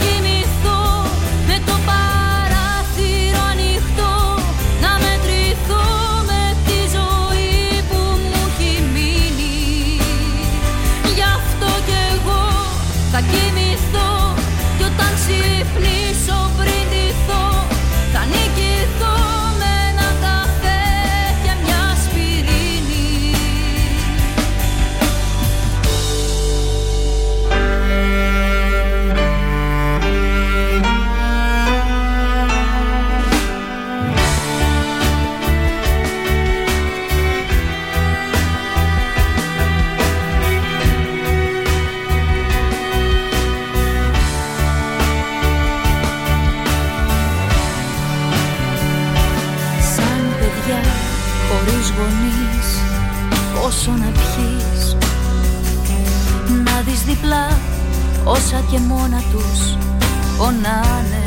όσα και μόνα τους πονάνε.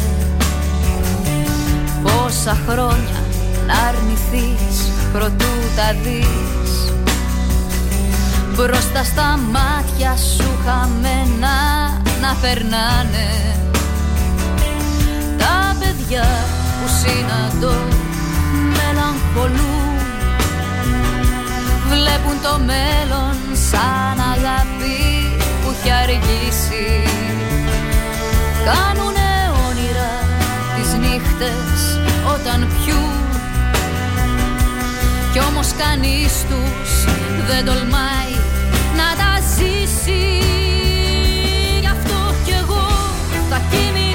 Πόσα χρόνια να αρνηθείς προτού τα δεις. Μπροστά στα μάτια σου χαμένα να περνάνε. Τα παιδιά που συναντώ μελαγχολούν. Βλέπουν το μέλλον σαν αγάπη. που έχει αργήσει. Κάνουνε όνειρα τις νύχτες όταν πιούν. Κι όμως κανείς τους δεν τολμάει να τα ζήσει. Γι' αυτό κι εγώ θα κοιμηθώ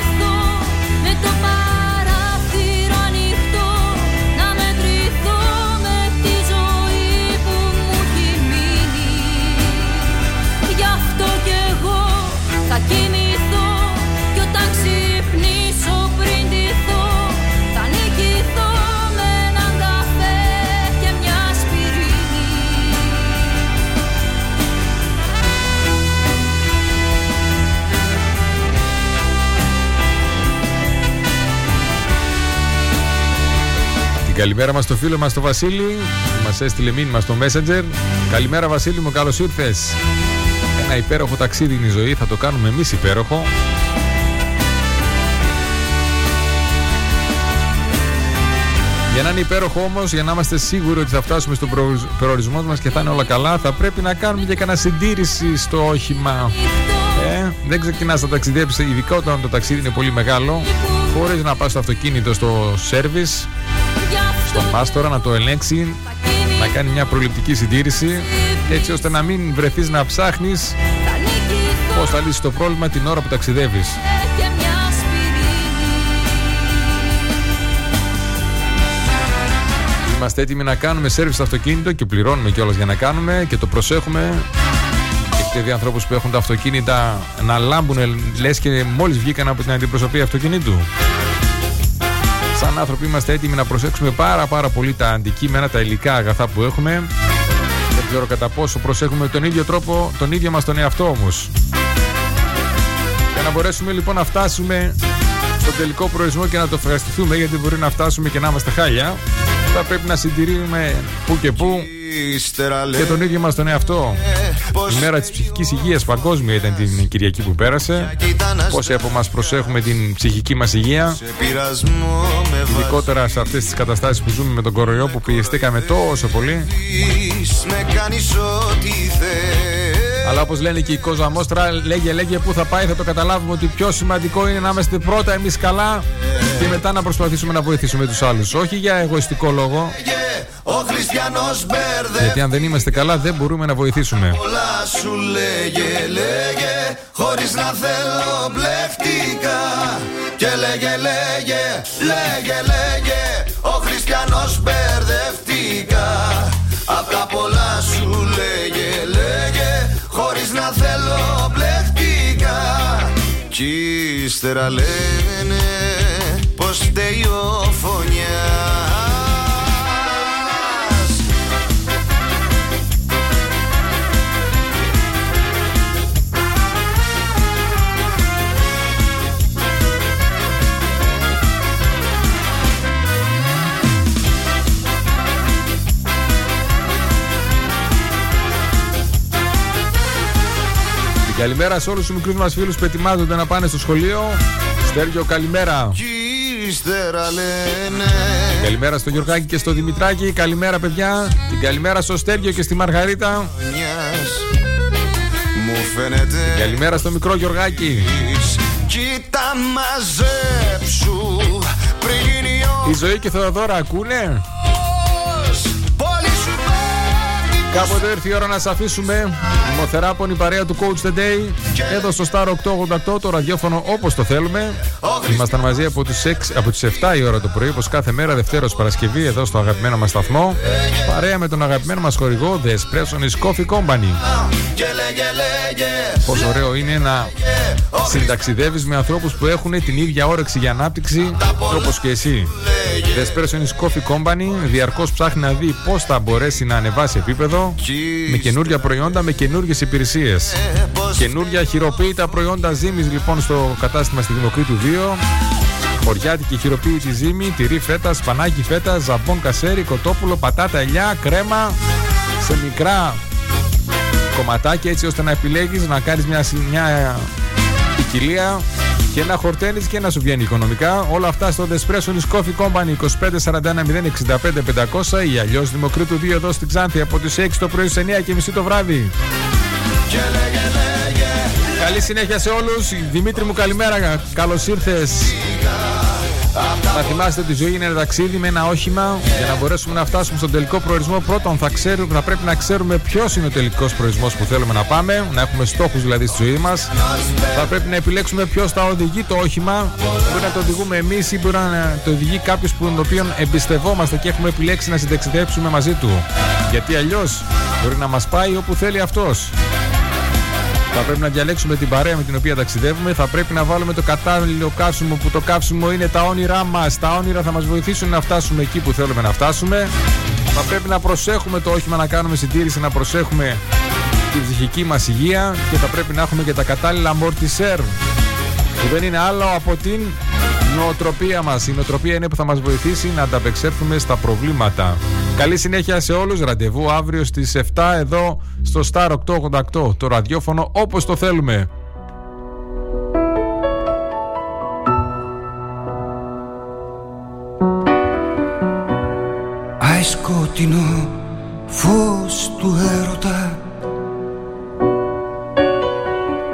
καλημέρα μας στο φίλο μας το Βασίλη. Μας έστειλε μήνυμα στο Messenger. Καλημέρα, Βασίλη μου, καλώς ήρθες. Ένα υπέροχο ταξίδι είναι η ζωή, θα το κάνουμε εμείς υπέροχο. Για να είναι υπέροχο όμως, για να είμαστε σίγουροι ότι θα φτάσουμε στον προορισμό μας και θα είναι όλα καλά, θα πρέπει να κάνουμε και κανένα συντήρηση στο όχημα. Ε, δεν ξεκινάς να ταξιδέψεις, ειδικά όταν το ταξίδι είναι πολύ μεγάλο, χωρίς να πας στο αυτοκίνητο στο σερβις πάστορα να το ελέγξει, να κάνει μια προληπτική συντήρηση, έτσι ώστε να μην βρεθείς να ψάχνεις πώς θα λύσεις το πρόβλημα την ώρα που ταξιδεύεις. Είμαστε έτοιμοι να κάνουμε σερβις στο αυτοκίνητο και πληρώνουμε κιόλας για να κάνουμε και το προσέχουμε. Έχετε δει ανθρώπους που έχουν τα αυτοκίνητα να λάμπουν λες και μόλις βγήκαν από την αντιπροσωπεία αυτοκινήτου. Σαν άνθρωποι είμαστε έτοιμοι να προσέξουμε πάρα πάρα πολύ τα αντικείμενα, τα υλικά αγαθά που έχουμε. Δεν ξέρω κατά πόσο προσέχουμε τον ίδιο τρόπο, τον ίδιο μας τον εαυτό όμως. Για να μπορέσουμε λοιπόν να φτάσουμε στον τελικό προορισμό και να το ευχαριστηθούμε γιατί μπορεί να φτάσουμε και να είμαστε χάλια θα πρέπει να συντηρούμε που και που και τον ίδιο μας τον εαυτό. Η μέρα της ψυχικής υγείας παγκόσμια ήταν την Κυριακή που πέρασε. Πόσοι από μας προσέχουμε την ψυχική μας υγεία. Ειδικότερα σε αυτές τις καταστάσεις που ζούμε με τον κοροϊό που πιεστήκαμε τόσο πολύ. Αλλά όπως λένε και η Κόζα Μόστρα, λέγε, λέγε πού θα πάει, θα το καταλάβουμε ότι πιο σημαντικό είναι να είμαστε πρώτα εμείς καλά και μετά να προσπαθήσουμε να βοηθήσουμε τους άλλους. Όχι για εγωιστικό λόγο. Γιατί αν δεν είμαστε καλά, δεν μπορούμε να βοηθήσουμε. Πολλά σου λέγε, λέγε, χωρίς να θέλω μπλεχτικά. Και λέγε, λέγε, λέγε, λέγε, ύστερα λένε πως φταίει ο Καλημέρα σε όλους τους μικρούς μας φίλους που ετοιμάζονται να πάνε στο σχολείο. Στέργιο, καλημέρα. λένε. Καλημέρα στο Γιωργάκη και στο Δημητράκη. Καλημέρα, παιδιά. Την καλημέρα στο Στέργιο και στη Μαργαρίτα. Μου φαίνεται. Καλημέρα στο μικρό Γιωργάκη. Κοίτα μαζέψου πριν η ζωή και Θεοδόρα ακούνε. Κάποτε ήρθε η ώρα να σα αφήσουμε. Μοθεράπονη παρέα του Coach the Day. Εδώ στο Star 888 το ραδιόφωνο όπως το θέλουμε. Ήμασταν μαζί από τις 6, από τις 7 η ώρα το πρωί, όπως κάθε μέρα Δευτέρα Παρασκευή, εδώ στο αγαπημένο μας σταθμό. Παρέα με τον αγαπημένο μας χορηγό The Espresso is Coffee Company. Πόσο ωραίο είναι να συνταξιδεύεις με ανθρώπους που έχουν την ίδια όρεξη για ανάπτυξη όπως και εσύ. The Espresso is Coffee Company διαρκώς ψάχνει να δει πώς θα μπορέσει να ανεβάσει επίπεδο με καινούργια προϊόντα, με καινούργιες υπηρεσίες. Καινούργια χειροποίητα προϊόντα ζύμης λοιπόν στο κατάστημα στη Δημοκρίτου 2. Χωριάτικη χειροποίητη ζύμη, τυρί φέτας, σπανάκι φέτας, ζαμπόν κασέρι, κοτόπουλο, πατάτα ελιά, κρέμα σε μικρά κομματάκια έτσι ώστε να επιλέγεις να κάνεις μια, μια ποικιλία και να χορταίνεις και να σου βγαίνει οικονομικά. Όλα αυτά στο Despressonis Coffee Company 2541 065 500 ή αλλιώς Δημοκρίτου 2 εδώ στην Ξάνθη από τις 6 το πρωί στις 9 και μισή το βράδυ. Καλή συνέχεια σε όλους. Δημήτρη μου καλημέρα. Καλώς ήρθες θα θυμάστε ότι η ζωή είναι ένα ταξίδι με ένα όχημα. Για να μπορέσουμε να φτάσουμε στον τελικό προορισμό, πρώτον θα, ξέρουμε, θα πρέπει να ξέρουμε ποιος είναι ο τελικός προορισμός που θέλουμε να πάμε, να έχουμε στόχους δηλαδή στη ζωή μας. Θα πρέπει να επιλέξουμε ποιος θα οδηγεί το όχημα. Μπορεί να το οδηγούμε εμείς ή μπορεί να το οδηγεί κάποιος που τον οποίο εμπιστευόμαστε και έχουμε επιλέξει να συνταξιδέψουμε μαζί του. Γιατί αλλιώς μπορεί να μας πάει όπου θέλει αυτός. Θα πρέπει να διαλέξουμε την παρέα με την οποία ταξιδεύουμε. Θα πρέπει να βάλουμε το κατάλληλο καύσιμο που το καύσιμο είναι τα όνειρά μας. Τα όνειρα θα μας βοηθήσουν να φτάσουμε εκεί που θέλουμε να φτάσουμε. Θα πρέπει να προσέχουμε το όχημα να κάνουμε συντήρηση, να προσέχουμε την ψυχική μας υγεία και θα πρέπει να έχουμε και τα κατάλληλα amortisser που δεν είναι άλλο από την νοοτροπία μας. Η νοοτροπία είναι που θα μας βοηθήσει να ανταπεξέλθουμε στα προβλήματα. Καλή συνέχεια σε όλους. Ραντεβού αύριο στις 7 εδώ στο Star 888. Το ραδιόφωνο όπως το θέλουμε. Άι σκοτεινό φως του έρωτα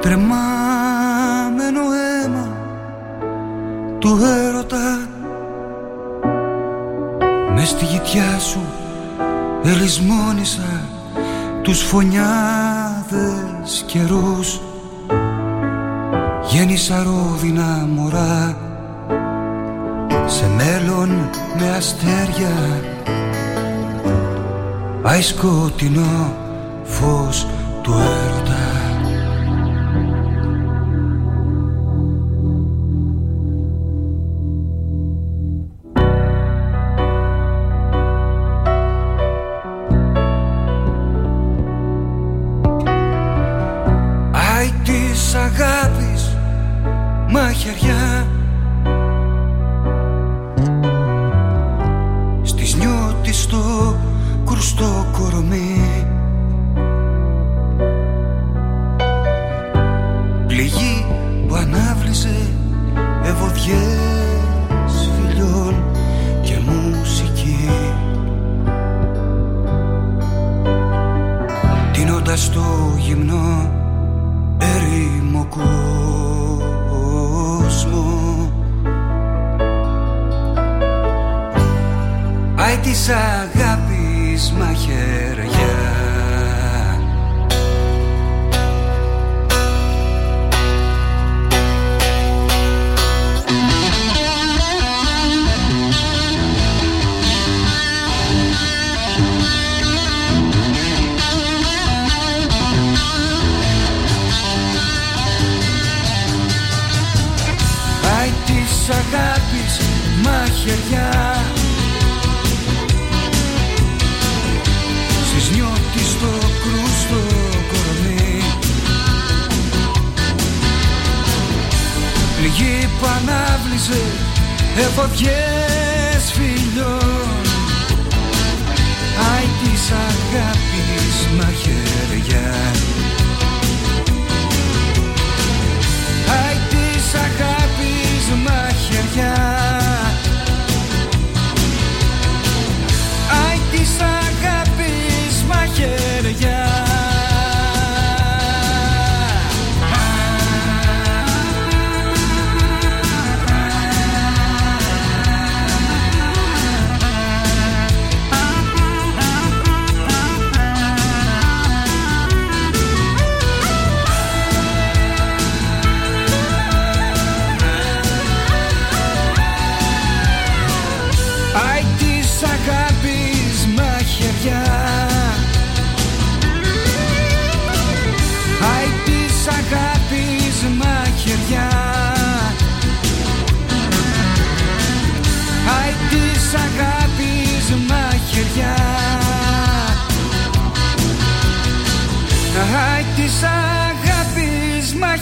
Τρεμάμενο του έρωτα. Μες στη γητιά σου ελισμόνισα τους φωνιάδες καιρούς. Γέννησα ρόδινα μωρά σε μέλλον με αστέρια. Άι σκοτεινό φως του έρωτα μαχαιριά Στις νιώτη στο κρούστο κορμί. Πληγή που ανάβλησε εφοδιές φιλιών. Άι της αγάπης μαχαιριά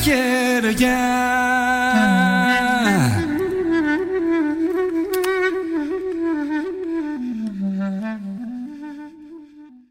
Άι της αγάπης μαχαιριά